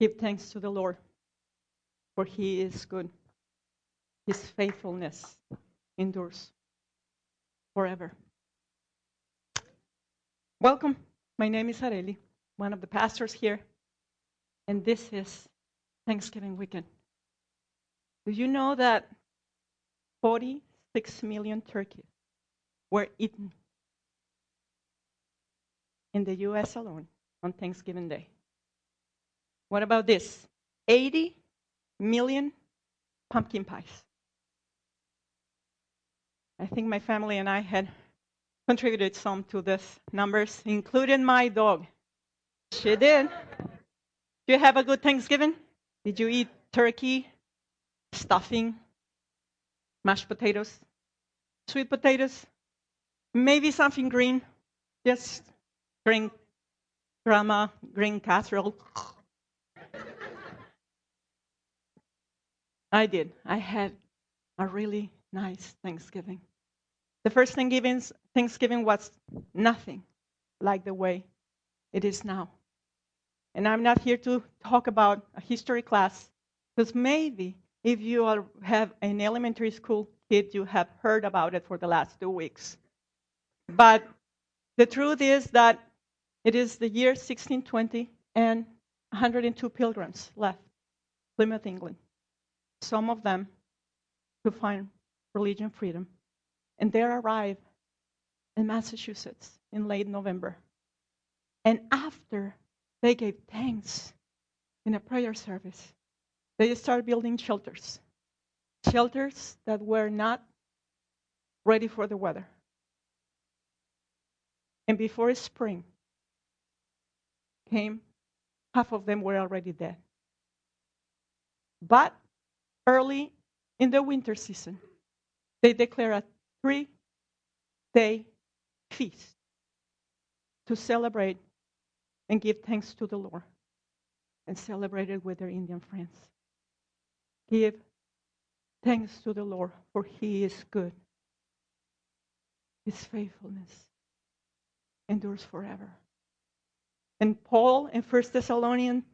Give thanks to the Lord, for he is good. His faithfulness endures forever. Welcome. My name is Areli, one of the pastors here, and this is Thanksgiving weekend. Do you know that 46 million turkeys were eaten in the US alone on Thanksgiving Day? What about this? 80 million pumpkin pies. I think my family and I had contributed some to these numbers, including my dog. She did. Did you have a good Thanksgiving? Did you eat turkey, stuffing, mashed potatoes, sweet potatoes, maybe something green? Just green grandma, green casserole. I did. I had a really nice Thanksgiving. The first Thanksgiving, Thanksgiving was nothing like the way it is now. And I'm not here to talk about a history class, because maybe if you have an elementary school kid, you have heard about it for the last two weeks. But the truth is that it is the year 1620, and 102 pilgrims left Plymouth, England some of them to find religion freedom. And they arrived in Massachusetts in late November. And after they gave thanks in a prayer service, they started building shelters. Shelters that were not ready for the weather. And before spring came, half of them were already dead. But early in the winter season, they declare a three day feast to celebrate and give thanks to the Lord and celebrate it with their Indian friends. Give thanks to the Lord, for he is good. His faithfulness endures forever. And Paul in 1 Thessalonians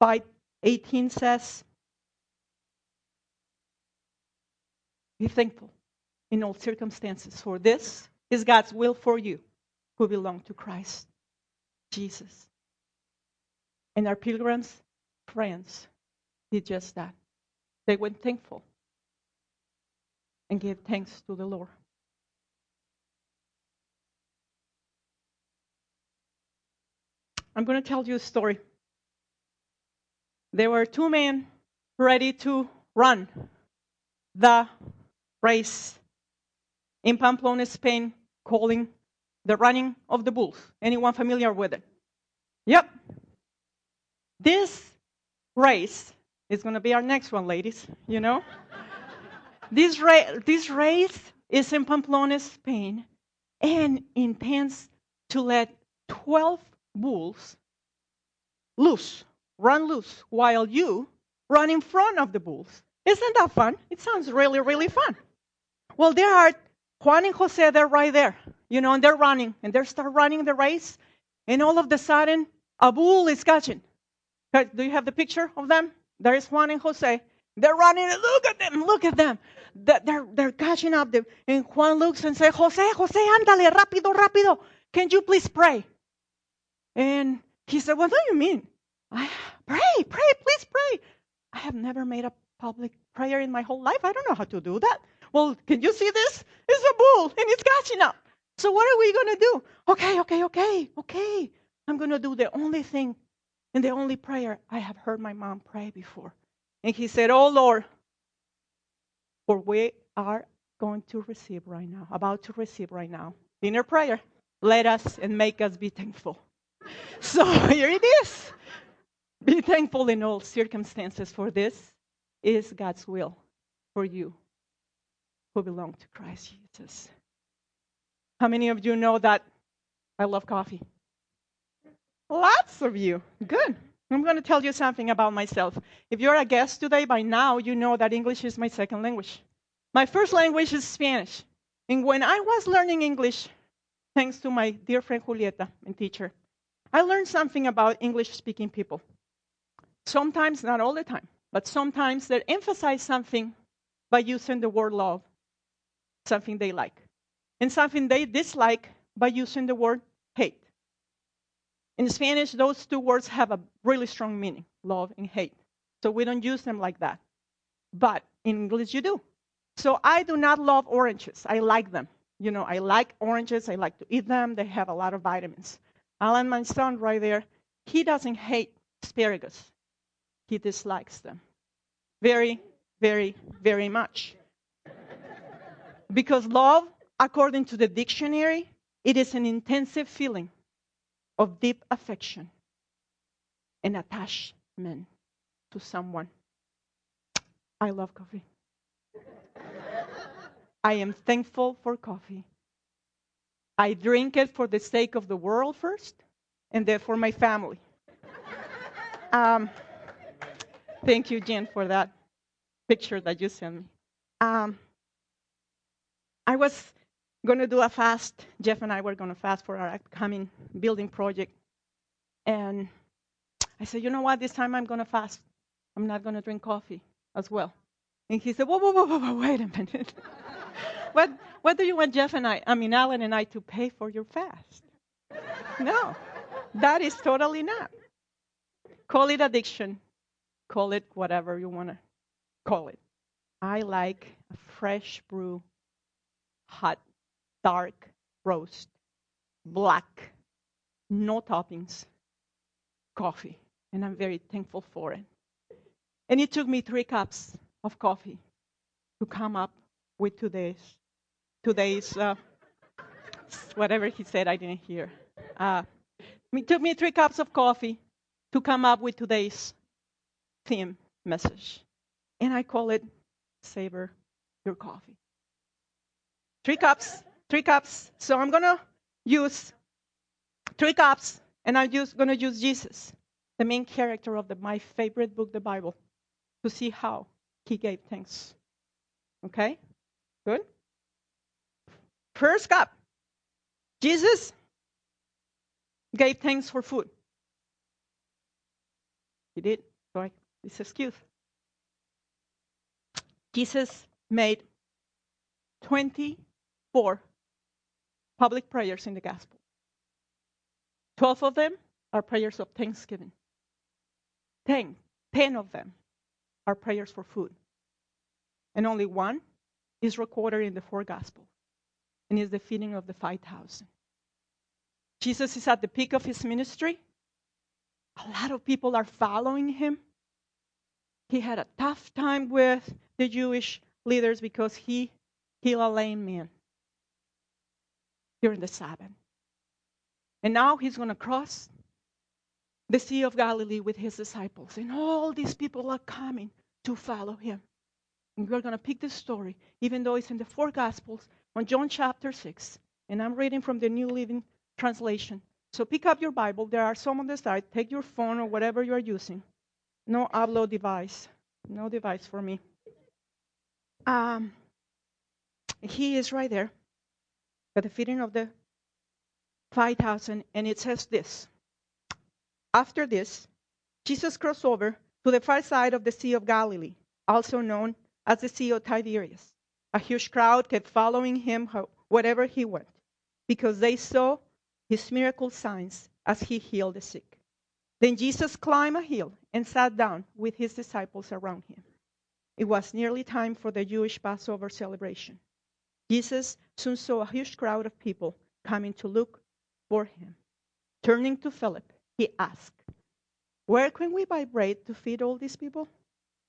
5 18 says, Be thankful in all circumstances, for this is God's will for you who belong to Christ Jesus. And our pilgrims, friends, did just that. They went thankful and gave thanks to the Lord. I'm going to tell you a story. There were two men ready to run the race in Pamplona, Spain, calling the running of the bulls. Anyone familiar with it? Yep. This race is going to be our next one, ladies, you know? this, ra- this race is in Pamplona, Spain, and intends to let 12 bulls loose, run loose, while you run in front of the bulls. Isn't that fun? It sounds really, really fun. Well, there are Juan and Jose, they're right there, you know, and they're running, and they start running the race, and all of a sudden, a bull is catching. Uh, do you have the picture of them? There is Juan and Jose. They're running, and look at them, look at them. They're, they're catching up. And Juan looks and says, Jose, Jose, ándale, rápido, rápido. Can you please pray? And he said, What do you mean? I, pray, pray, please pray. I have never made a public prayer in my whole life. I don't know how to do that. Well, can you see this? It's a bull and it's catching up. So what are we going to do? Okay, okay, okay, okay. I'm going to do the only thing and the only prayer I have heard my mom pray before. And he said, Oh Lord, for we are going to receive right now, about to receive right now, dinner prayer. Let us and make us be thankful. So here it is. Be thankful in all circumstances, for this is God's will for you who belong to Christ Jesus. How many of you know that I love coffee? Lots of you. Good. I'm going to tell you something about myself. If you're a guest today, by now you know that English is my second language. My first language is Spanish. And when I was learning English, thanks to my dear friend Julieta and teacher, I learned something about English speaking people. sometimes, not all the time, but sometimes they emphasize something by using the word love, something they like, and something they dislike by using the word hate. In Spanish, those two words have a really strong meaning love and hate. So we don't use them like that. But in English, you do. So I do not love oranges. I like them. You know, I like oranges. I like to eat them. They have a lot of vitamins. Alan, my son, right there, he doesn't hate asparagus. He dislikes them very, very, very much. Because love, according to the dictionary, it is an intensive feeling of deep affection and attachment to someone. I love coffee. I am thankful for coffee. I drink it for the sake of the world first, and then for my family. Um, thank you, Jen, for that picture that you sent me. Um, I was going to do a fast. Jeff and I were going to fast for our upcoming building project. And I said, you know what? This time I'm going to fast. I'm not going to drink coffee as well. And he said, whoa, whoa, whoa, whoa, whoa wait a minute. what, what do you want Jeff and I, I mean, Alan and I, to pay for your fast? no, that is totally not. Call it addiction. Call it whatever you want to call it. I like a fresh brew, hot, dark roast, black, no toppings, coffee. And I'm very thankful for it. And it took me three cups of coffee to come up with today's today's uh, whatever he said I didn't hear. Uh, it took me three cups of coffee to come up with today's theme message, and I call it "Savor Your Coffee." Three cups, three cups. So I'm gonna use three cups, and I'm just gonna use Jesus, the main character of the, my favorite book, the Bible, to see how he gave thanks. Okay? Good? First cup. Jesus gave thanks for food. He did. Sorry, this excuse. Jesus made 24 public prayers in the gospel. 12 of them are prayers of thanksgiving. 10, 10 of them are prayers for food. And only one is recorded in the four Gospels, and is the feeding of the 5,000. Jesus is at the peak of his ministry. A lot of people are following him. He had a tough time with the Jewish leaders because he healed a lame man during the Sabbath. And now he's going to cross the Sea of Galilee with his disciples. And all these people are coming to follow him. And we're going to pick this story, even though it's in the four Gospels, on John chapter 6. And I'm reading from the New Living Translation. So pick up your Bible. There are some on the side. Take your phone or whatever you're using. No upload device. No device for me. Um, he is right there the feeding of the 5,000, and it says this after this, Jesus crossed over to the far side of the Sea of Galilee, also known as the Sea of Tiberias. A huge crowd kept following him wherever he went, because they saw his miracle signs as he healed the sick. Then Jesus climbed a hill and sat down with his disciples around him. It was nearly time for the Jewish Passover celebration. Jesus soon saw a huge crowd of people coming to look for him. Turning to Philip, he asked, Where can we buy bread to feed all these people?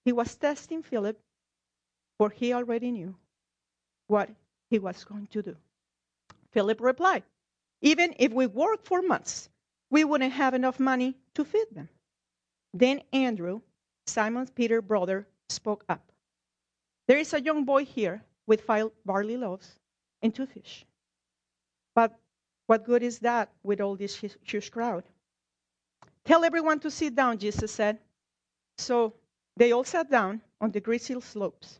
He was testing Philip, for he already knew what he was going to do. Philip replied, Even if we worked for months, we wouldn't have enough money to feed them. Then Andrew, Simon Peter's brother, spoke up. There is a young boy here with five barley loaves and two fish. But what good is that with all this huge crowd? Tell everyone to sit down, Jesus said. So they all sat down on the greasy slopes.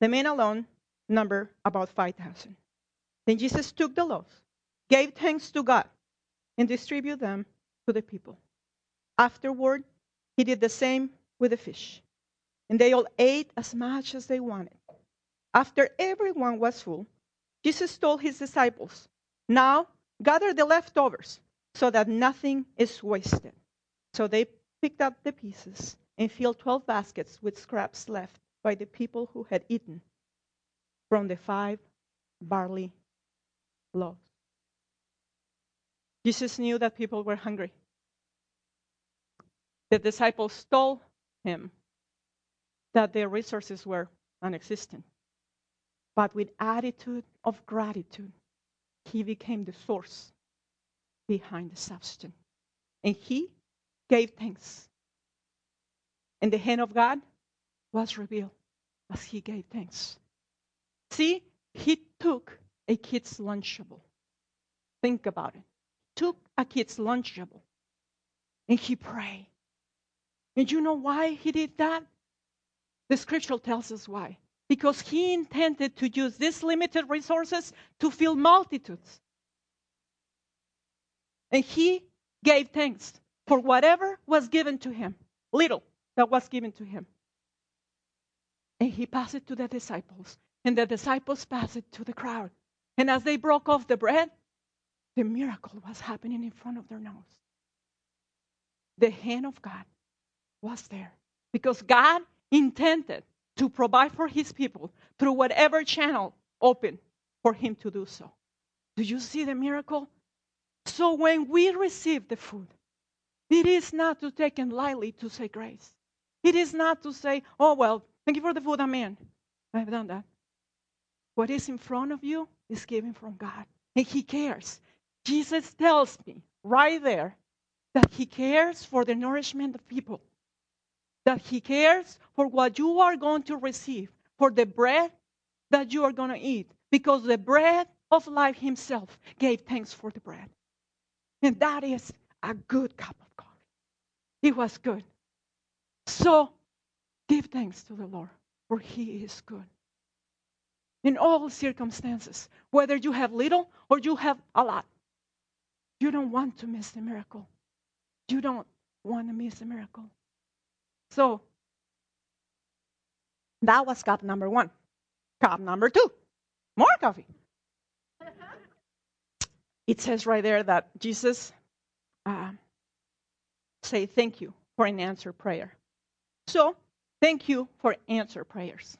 The men alone numbered about 5,000. Then Jesus took the loaves, gave thanks to God, and distributed them to the people. Afterward, he did the same with the fish. And they all ate as much as they wanted. After everyone was full, Jesus told his disciples, Now gather the leftovers so that nothing is wasted. So they picked up the pieces and filled 12 baskets with scraps left by the people who had eaten from the five barley loaves. Jesus knew that people were hungry. The disciples told him that their resources were non-existent. But with attitude of gratitude, he became the source behind the substance. And he gave thanks. And the hand of God was revealed as he gave thanks. See, he took a kid's lunchable. Think about it. Took a kid's lunchable and he prayed. And you know why he did that? The scripture tells us why. Because he intended to use these limited resources to fill multitudes. And he gave thanks for whatever was given to him, little that was given to him. And he passed it to the disciples, and the disciples passed it to the crowd. And as they broke off the bread, the miracle was happening in front of their nose. The hand of God was there because God intended to provide for his people through whatever channel open for him to do so. Do you see the miracle? So when we receive the food, it is not to take it lightly to say grace. It is not to say, oh, well, thank you for the food, amen. I've done that. What is in front of you is given from God, and He cares. Jesus tells me right there that He cares for the nourishment of people, that He cares for what you are going to receive, for the bread that you are going to eat, because the bread of life Himself gave thanks for the bread. And that is a good cup of coffee. It was good. So give thanks to the Lord, for He is good. In all circumstances, whether you have little or you have a lot, you don't want to miss the miracle. You don't want to miss the miracle. So that was cup number one. Cup number two, more coffee. it says right there that Jesus uh, say thank you for an answered prayer. So thank you for answer prayers.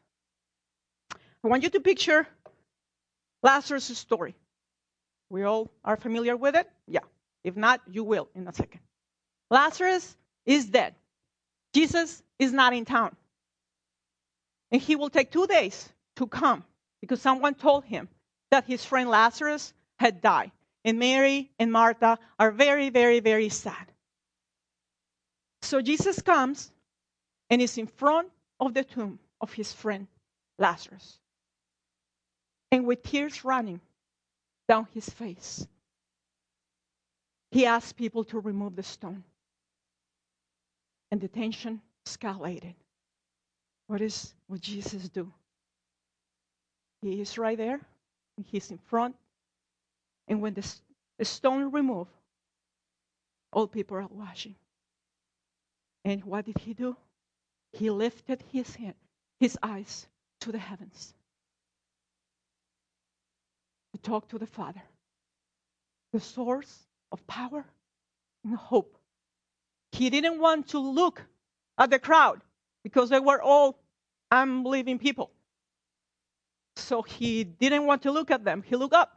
I want you to picture Lazarus' story. We all are familiar with it? Yeah. If not, you will in a second. Lazarus is dead. Jesus is not in town. And he will take two days to come because someone told him that his friend Lazarus had died. And Mary and Martha are very, very, very sad. So Jesus comes and is in front of the tomb of his friend Lazarus. And with tears running down his face, he asks people to remove the stone. And the tension escalated. What is what Jesus do? He is right there. He's in front. And when the, the stone removed, all people are watching. And what did he do? He lifted his hand, his eyes to the heavens to talk to the Father, the source of power and hope. He didn't want to look at the crowd because they were all unbelieving people. So he didn't want to look at them. He looked up.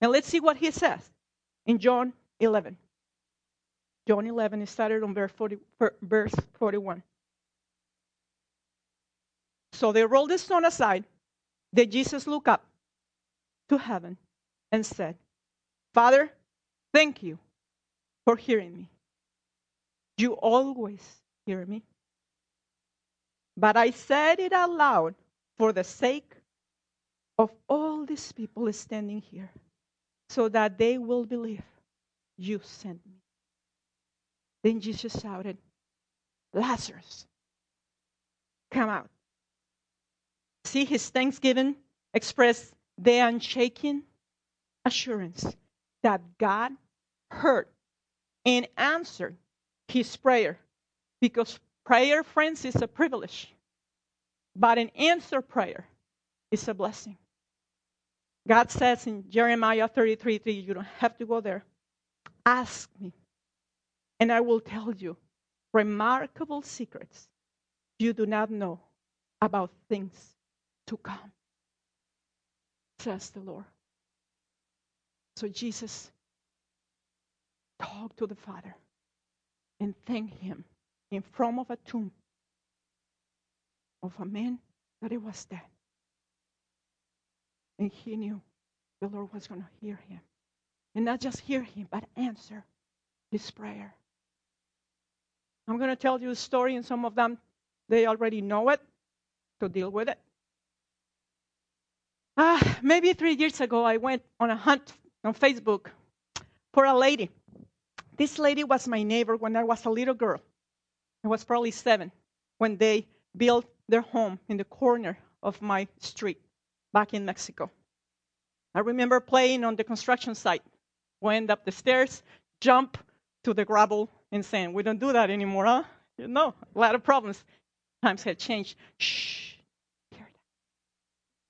And let's see what he says in John 11. John 11 is started on verse, 40, verse 41. So they rolled the stone aside. Then Jesus looked up to heaven and said, Father, thank you for hearing me. You always hear me. But I said it out loud for the sake of all these people standing here, so that they will believe you sent me. Then Jesus shouted, Lazarus, come out. See his thanksgiving expressed the unshaken assurance that God heard and answered his prayer Because prayer, friends, is a privilege. But an answer prayer is a blessing. God says in Jeremiah 33 3, you don't have to go there. Ask me, and I will tell you remarkable secrets you do not know about things to come, says the Lord. So Jesus talked to the Father and thank him in front of a tomb of a man that he was dead. And he knew the Lord was going to hear him. And not just hear him, but answer his prayer. I'm going to tell you a story, and some of them, they already know it, to deal with it. Ah, maybe three years ago, I went on a hunt on Facebook for a lady. This lady was my neighbor when I was a little girl. I was probably seven when they built their home in the corner of my street back in Mexico. I remember playing on the construction site, went up the stairs, jump to the gravel and sand. We don't do that anymore, huh? You know, a lot of problems. Times have changed. Shh.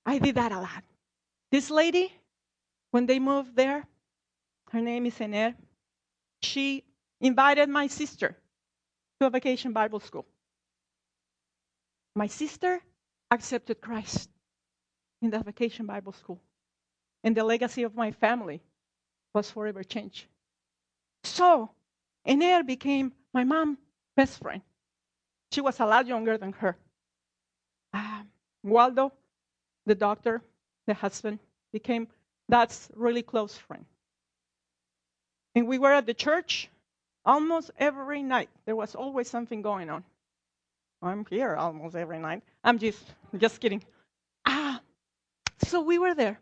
I did that a lot. This lady, when they moved there, her name is Ener, she invited my sister to a vacation Bible school. My sister accepted Christ in that vacation Bible school. And the legacy of my family was forever changed. So, Ener became my mom's best friend. She was a lot younger than her. Uh, Waldo, the doctor, the husband, became that's really close friend. And we were at the church almost every night. There was always something going on. I'm here almost every night. I'm just just kidding. Ah, so we were there,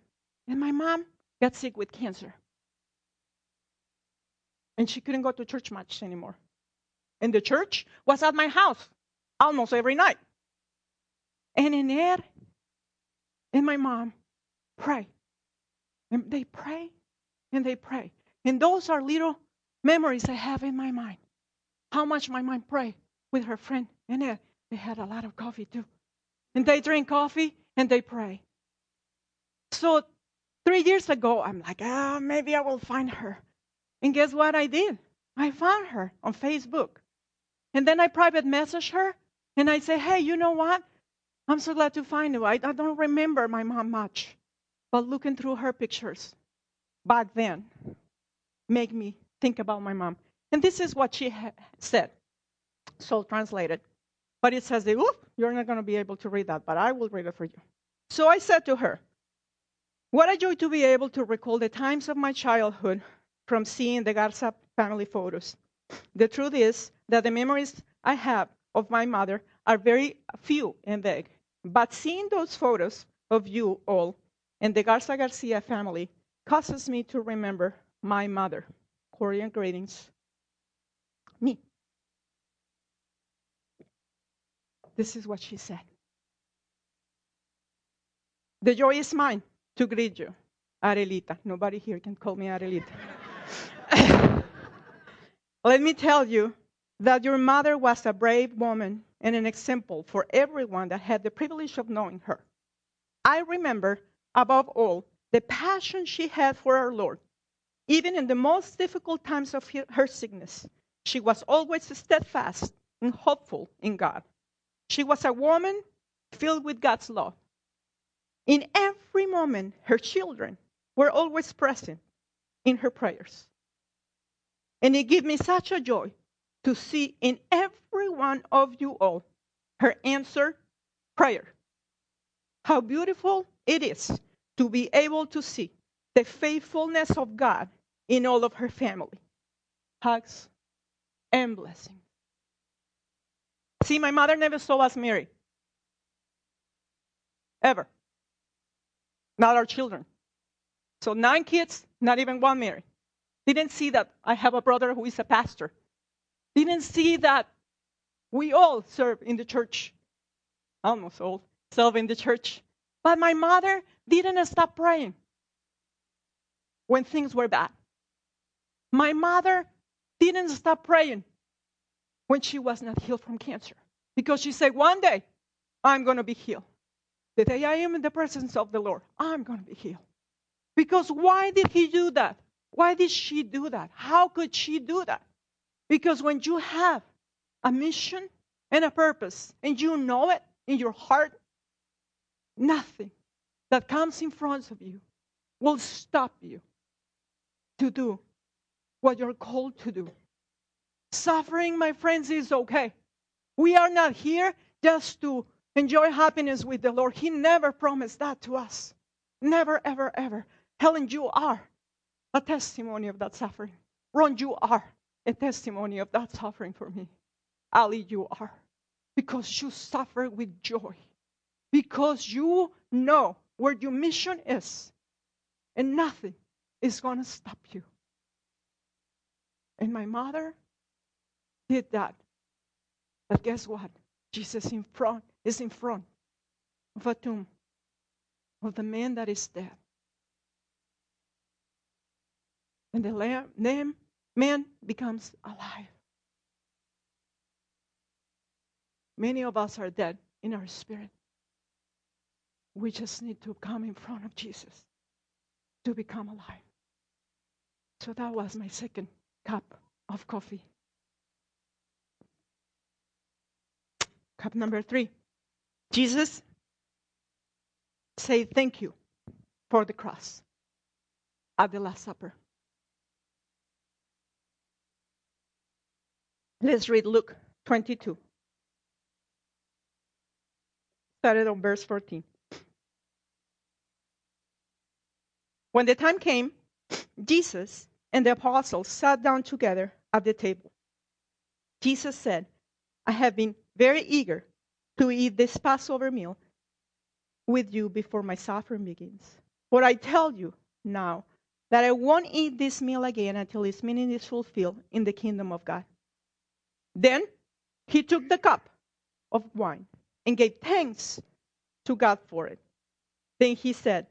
and my mom got sick with cancer, and she couldn't go to church much anymore. And the church was at my house almost every night. And in there, and my mom pray, and they pray, and they pray, and those are little memories I have in my mind. How much my mom prayed with her friend, and they had a lot of coffee too. And they drink coffee and they pray. So three years ago, I'm like, ah, maybe I will find her. And guess what I did? I found her on Facebook. And then I private message her and I say, hey, you know what? I'm so glad to find you. I, I don't remember my mom much. But looking through her pictures back then make me think about my mom. And this is what she ha- said. So translated. But it says, Oop, you're not going to be able to read that, but I will read it for you. So I said to her, What a joy to be able to recall the times of my childhood from seeing the Garza family photos. The truth is that the memories I have of my mother are very few and vague. But seeing those photos of you all and the Garza Garcia family causes me to remember my mother. Korean greetings. Me. This is what she said. The joy is mine to greet you, Arelita. Nobody here can call me Arelita. Let me tell you that your mother was a brave woman and an example for everyone that had the privilege of knowing her. I remember, above all, the passion she had for our Lord. Even in the most difficult times of her sickness, she was always steadfast and hopeful in God. She was a woman filled with God's love. In every moment, her children were always present in her prayers. And it gave me such a joy to see in every one of you all her answered prayer. How beautiful it is to be able to see the faithfulness of God in all of her family. Hugs and blessings. See, my mother never saw us married. Ever. Not our children. So nine kids, not even one married. Didn't see that I have a brother who is a pastor. Didn't see that we all serve in the church. Almost all serve in the church. But my mother didn't stop praying when things were bad. My mother didn't stop praying when she was not healed from cancer. Because she said, One day I'm going to be healed. The day I am in the presence of the Lord, I'm going to be healed. Because why did he do that? Why did she do that? How could she do that? Because when you have a mission and a purpose and you know it in your heart, nothing that comes in front of you will stop you to do what you're called to do. Suffering, my friends, is okay. We are not here just to enjoy happiness with the Lord. He never promised that to us. Never, ever, ever. Helen, you are a testimony of that suffering. Ron, you are a testimony of that suffering for me. Ali, you are. Because you suffer with joy. Because you know where your mission is. And nothing is going to stop you. And my mother did that. But guess what? Jesus in front is in front of a tomb of the man that is dead. And the lamb, name, man becomes alive. Many of us are dead in our spirit. We just need to come in front of Jesus to become alive. So that was my second cup of coffee. Cup number three. Jesus say thank you for the cross at the Last Supper. Let's read Luke 22. Started on verse 14. When the time came, Jesus and the apostles sat down together at the table. Jesus said, I have been very eager to eat this Passover meal with you before my suffering begins. For I tell you now that I won't eat this meal again until its meaning is fulfilled in the kingdom of God. Then he took the cup of wine and gave thanks to God for it. Then he said,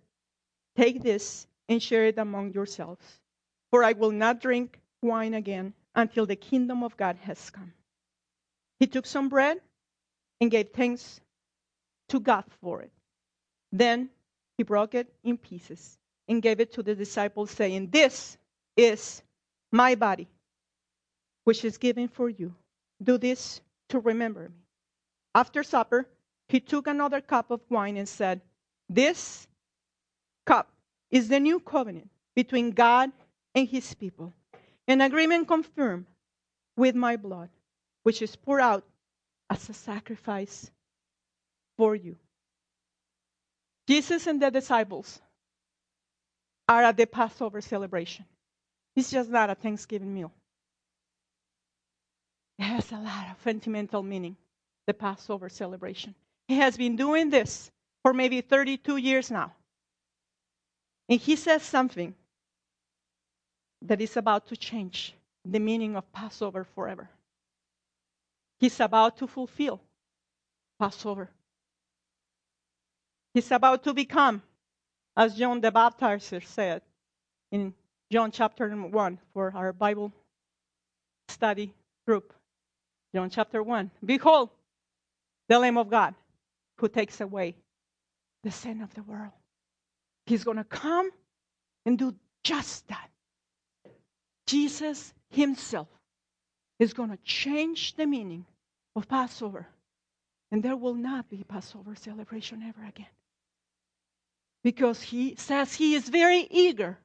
Take this and share it among yourselves, for I will not drink wine again until the kingdom of God has come. He took some bread and gave thanks to God for it. Then he broke it in pieces and gave it to the disciples, saying, This is my body, which is given for you. Do this to remember me. After supper, he took another cup of wine and said, This cup is the new covenant between God and his people, an agreement confirmed with my blood, which is poured out as a sacrifice for you. Jesus and the disciples are at the Passover celebration. It's just not a Thanksgiving meal. It has a lot of sentimental meaning, the Passover celebration. He has been doing this for maybe 32 years now. And he says something that is about to change the meaning of Passover forever. He's about to fulfill Passover. He's about to become, as John the Baptizer said in John chapter 1 for our Bible study group. John chapter 1. Behold, the Lamb of God who takes away the sin of the world. He's going to come and do just that. Jesus himself is going to change the meaning of Passover. And there will not be Passover celebration ever again. Because he says he is very eager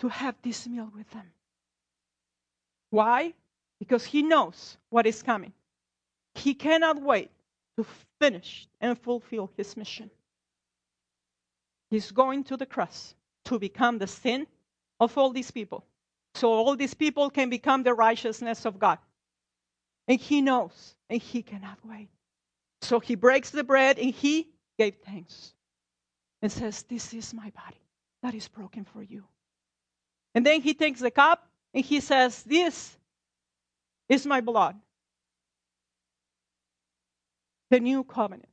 to have this meal with them. Why? Because he knows what is coming. He cannot wait to finish and fulfill his mission. He's going to the cross to become the sin of all these people. So all these people can become the righteousness of God. And he knows, and he cannot wait. So he breaks the bread and he gave thanks and says, This is my body that is broken for you. And then he takes the cup and he says, This is my blood, the new covenant.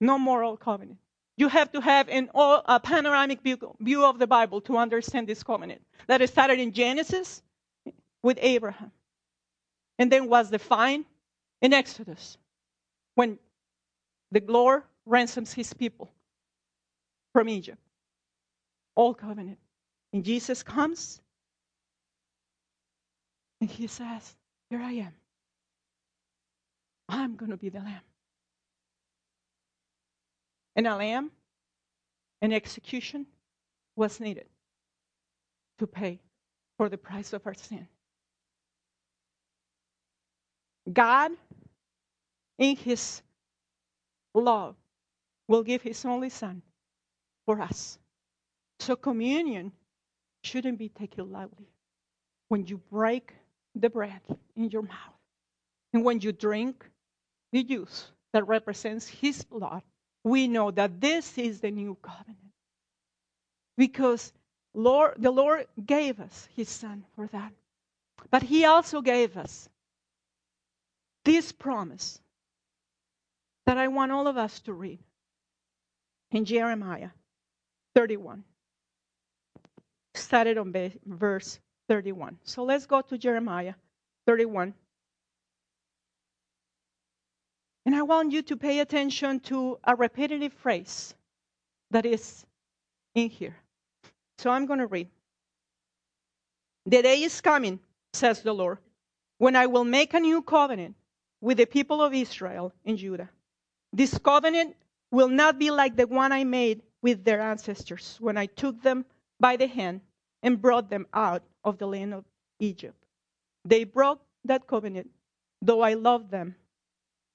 No moral covenant. You have to have an, a panoramic view, of the Bible to understand this covenant. That is started in Genesis with Abraham, and then was defined in Exodus when the Lord ransoms his people from Egypt. Old covenant. And Jesus comes and he says, Here I am. I'm going to be the lamb. And a lamb, an execution was needed to pay for the price of our sin. God, in His love, will give His only Son for us. So, communion shouldn't be taken lightly. When you break the bread in your mouth, and when you drink the juice that represents His blood, we know that this is the new covenant. Because Lord, the Lord gave us His Son for that. But He also gave us this promise that I want all of us to read in Jeremiah 31. Started on verse 31. So let's go to Jeremiah 31. And I want you to pay attention to a repetitive phrase that is in here. So I'm going to read. The day is coming, says the Lord, when I will make a new covenant with the people of Israel and Judah. This covenant will not be like the one I made with their ancestors when I took them by the hand and brought them out of the land of Egypt. They broke that covenant, though I loved them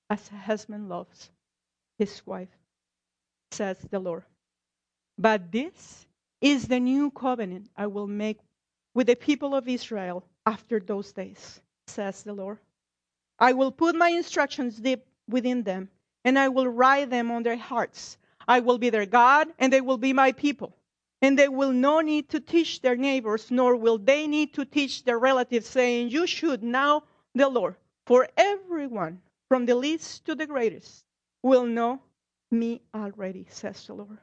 as a husband loves his wife, says the Lord. But this is the new covenant I will make with the people of Israel after those days, says the Lord. I will put my instructions deep within them, and I will write them on their hearts. I will be their God, and they will be my people. And they will no need to teach their neighbors, nor will they need to teach their relatives, saying, You should know the Lord. For everyone, from the least to the greatest, will know me already, says the Lord.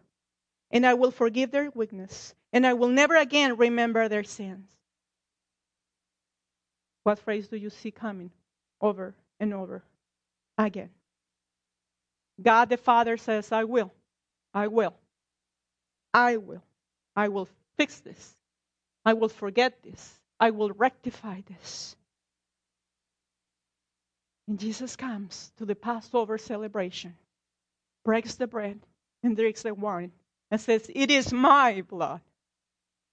And I will forgive their weakness, and I will never again remember their sins. What phrase do you see coming over and over again? God the Father says, I will, I will, I will, I will fix this, I will forget this, I will rectify this. And Jesus comes to the Passover celebration, breaks the bread, and drinks the wine, and says, It is my blood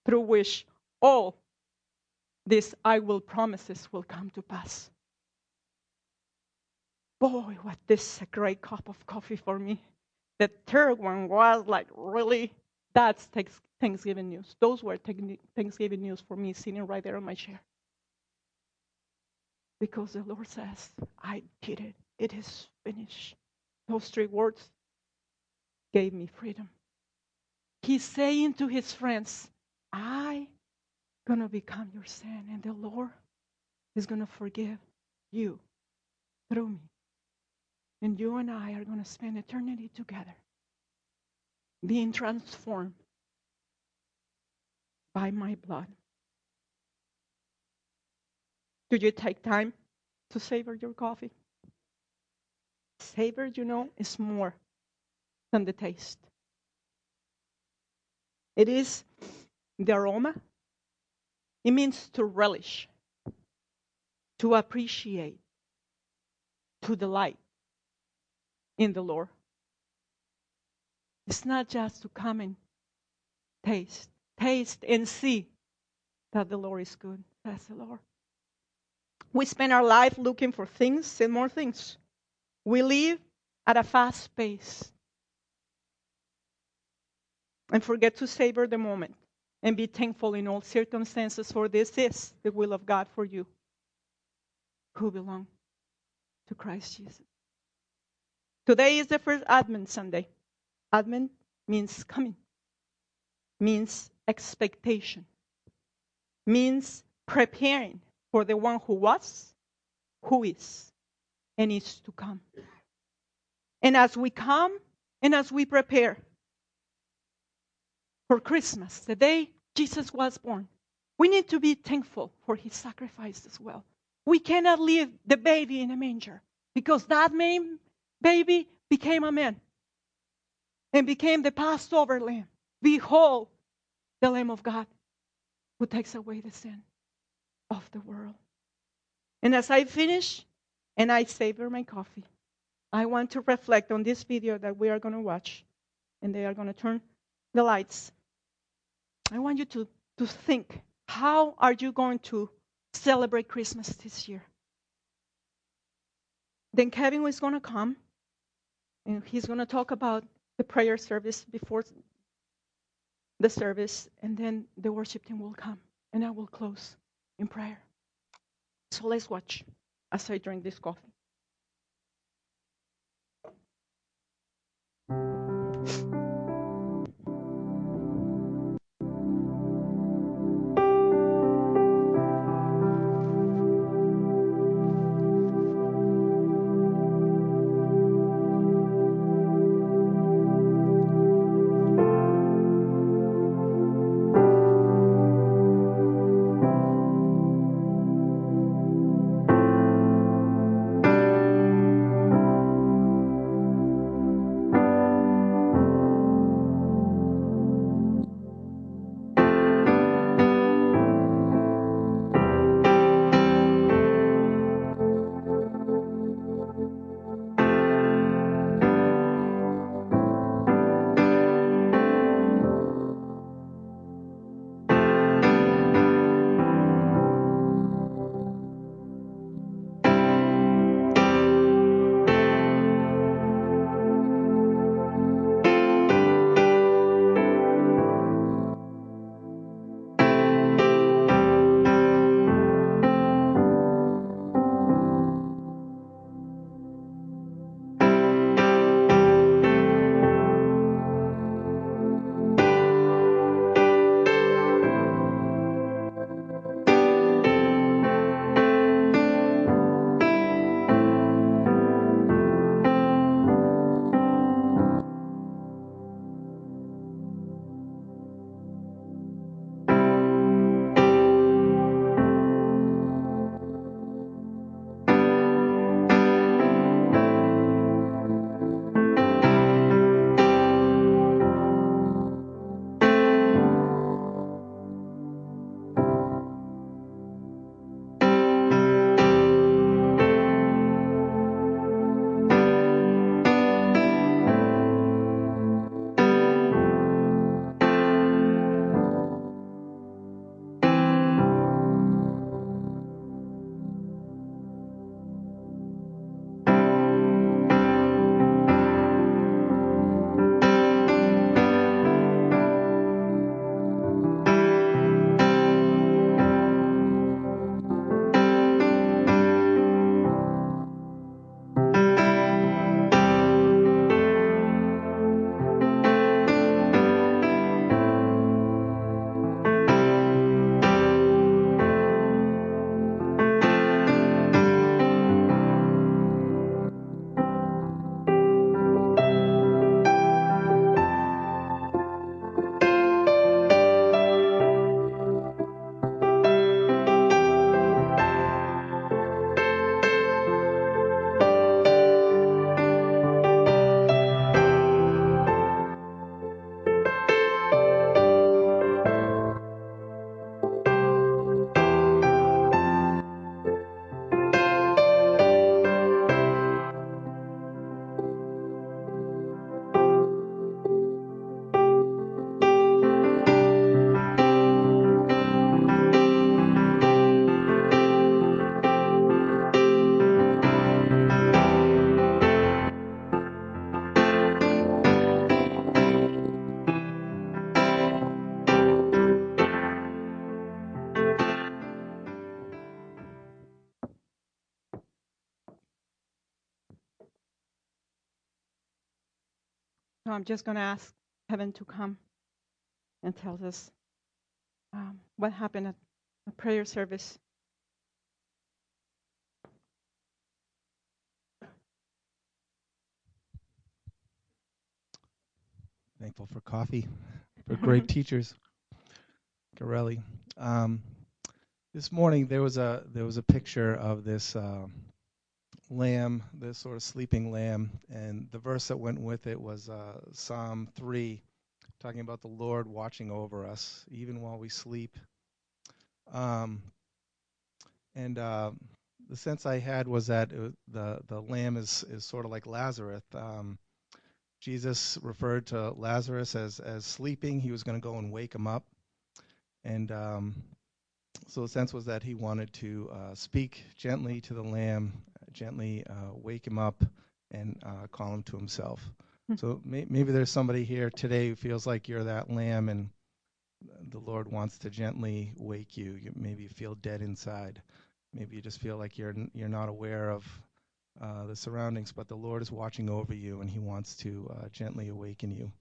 through which all these I will promises will come to pass. Boy, what this is a great cup of coffee for me. The third one was like really, that's Thanksgiving news. Those were Thanksgiving news for me sitting right there on my chair. Because the Lord says, I did it. It is finished. Those three words gave me freedom. He's saying to his friends, I gonna become your sin, and the Lord is gonna forgive you through me. And you and I are gonna spend eternity together, being transformed by my blood. Do you take time to savor your coffee? Savor, you know, is more than the taste. It is the aroma. It means to relish, to appreciate, to delight in the Lord. It's not just to come and taste, taste and see that the Lord is good. That's the Lord. We spend our life looking for things and more things. We live at a fast pace and forget to savor the moment and be thankful in all circumstances, for this is the will of God for you who belong to Christ Jesus. Today is the first Advent Sunday. Advent means coming, means expectation, means preparing for the one who was, who is, and is to come. And as we come and as we prepare for Christmas, the day Jesus was born, We need to be thankful for his sacrifice as well. We cannot leave the baby in a manger because that baby became a man and became the Passover lamb. Behold, the Lamb of God who takes away the sin of the world. And as I finish and I savor my coffee, I want to reflect on this video that we are going to watch, and they are going to turn the lights. I want you to, to think how are you going to celebrate Christmas this year? Then Kevin is going to come and he's going to talk about the prayer service before the service, and then the worship team will come and I will close in prayer. So let's watch as I drink this coffee. I'm just going to ask Kevin to come and tell us um, what happened at the prayer service. Thankful for coffee, for great teachers. Garelli. Um, this morning there was a there was a picture of this uh, lamb, this sort of sleeping lamb, and the verse that went with it was uh, Psalm three, talking about the Lord watching over us even while we sleep. Um, and uh, the sense I had was that was, the the lamb is is sort of like Lazarus. Um, Jesus referred to Lazarus as as sleeping. He was going to go and wake him up, and um, so the sense was that he wanted to uh, speak gently to the lamb, gently uh, wake him up, and uh, call him to himself. Hmm. So may- maybe there's somebody here today who feels like you're that lamb, and the Lord wants to gently wake you. you maybe you feel dead inside. Maybe you just feel like you're n- you're not aware of uh, the surroundings, but the Lord is watching over you, and He wants to uh, gently awaken you.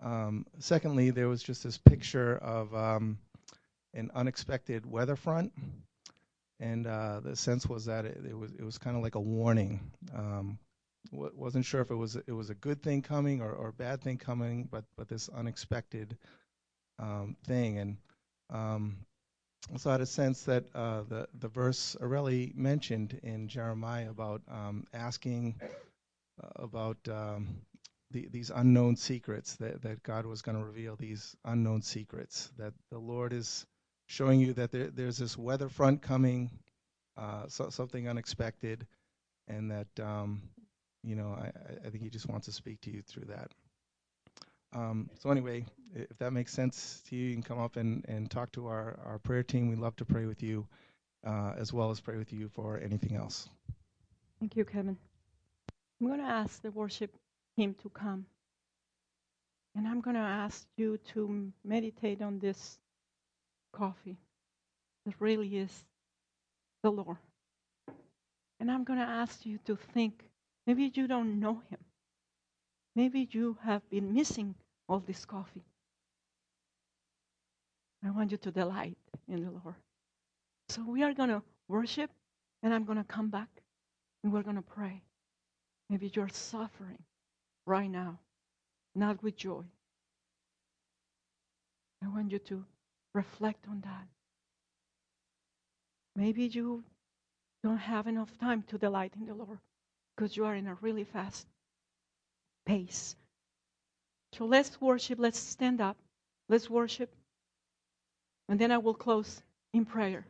Um, secondly, there was just this picture of um, an unexpected weather front, and uh, the sense was that it, it was it was kind of like a warning. Um, wasn't sure if it was it was a good thing coming or, or a bad thing coming, but but this unexpected um, thing, and um, so I had a sense that uh, the the verse Aurelie mentioned in Jeremiah about um, asking uh, about um, the, these unknown secrets that, that God was going to reveal these unknown secrets that the Lord is showing you that there, there's this weather front coming, uh, so, something unexpected, and that um, you know I, I- think He just wants to speak to you through that. Um, so anyway, if that makes sense to you, you can come up and, and talk to our, our prayer team. We'd love to pray with you, uh, as well as pray with you for anything else. Thank you, Kevin. I'm going to ask the worship team to come. And I'm going to ask you to meditate on this coffee that really is the Lord. And I'm going to ask you to think maybe you don't know him. Maybe you have been missing all this coffee. I want you to delight in the Lord. So we are going to worship, and I'm going to come back and we're going to pray. Maybe you're suffering right now, not with joy. I want you to reflect on that. Maybe you don't have enough time to delight in the Lord because you are in a really fast pace. So let's worship. Let's stand up. Let's worship. And then I will close in prayer.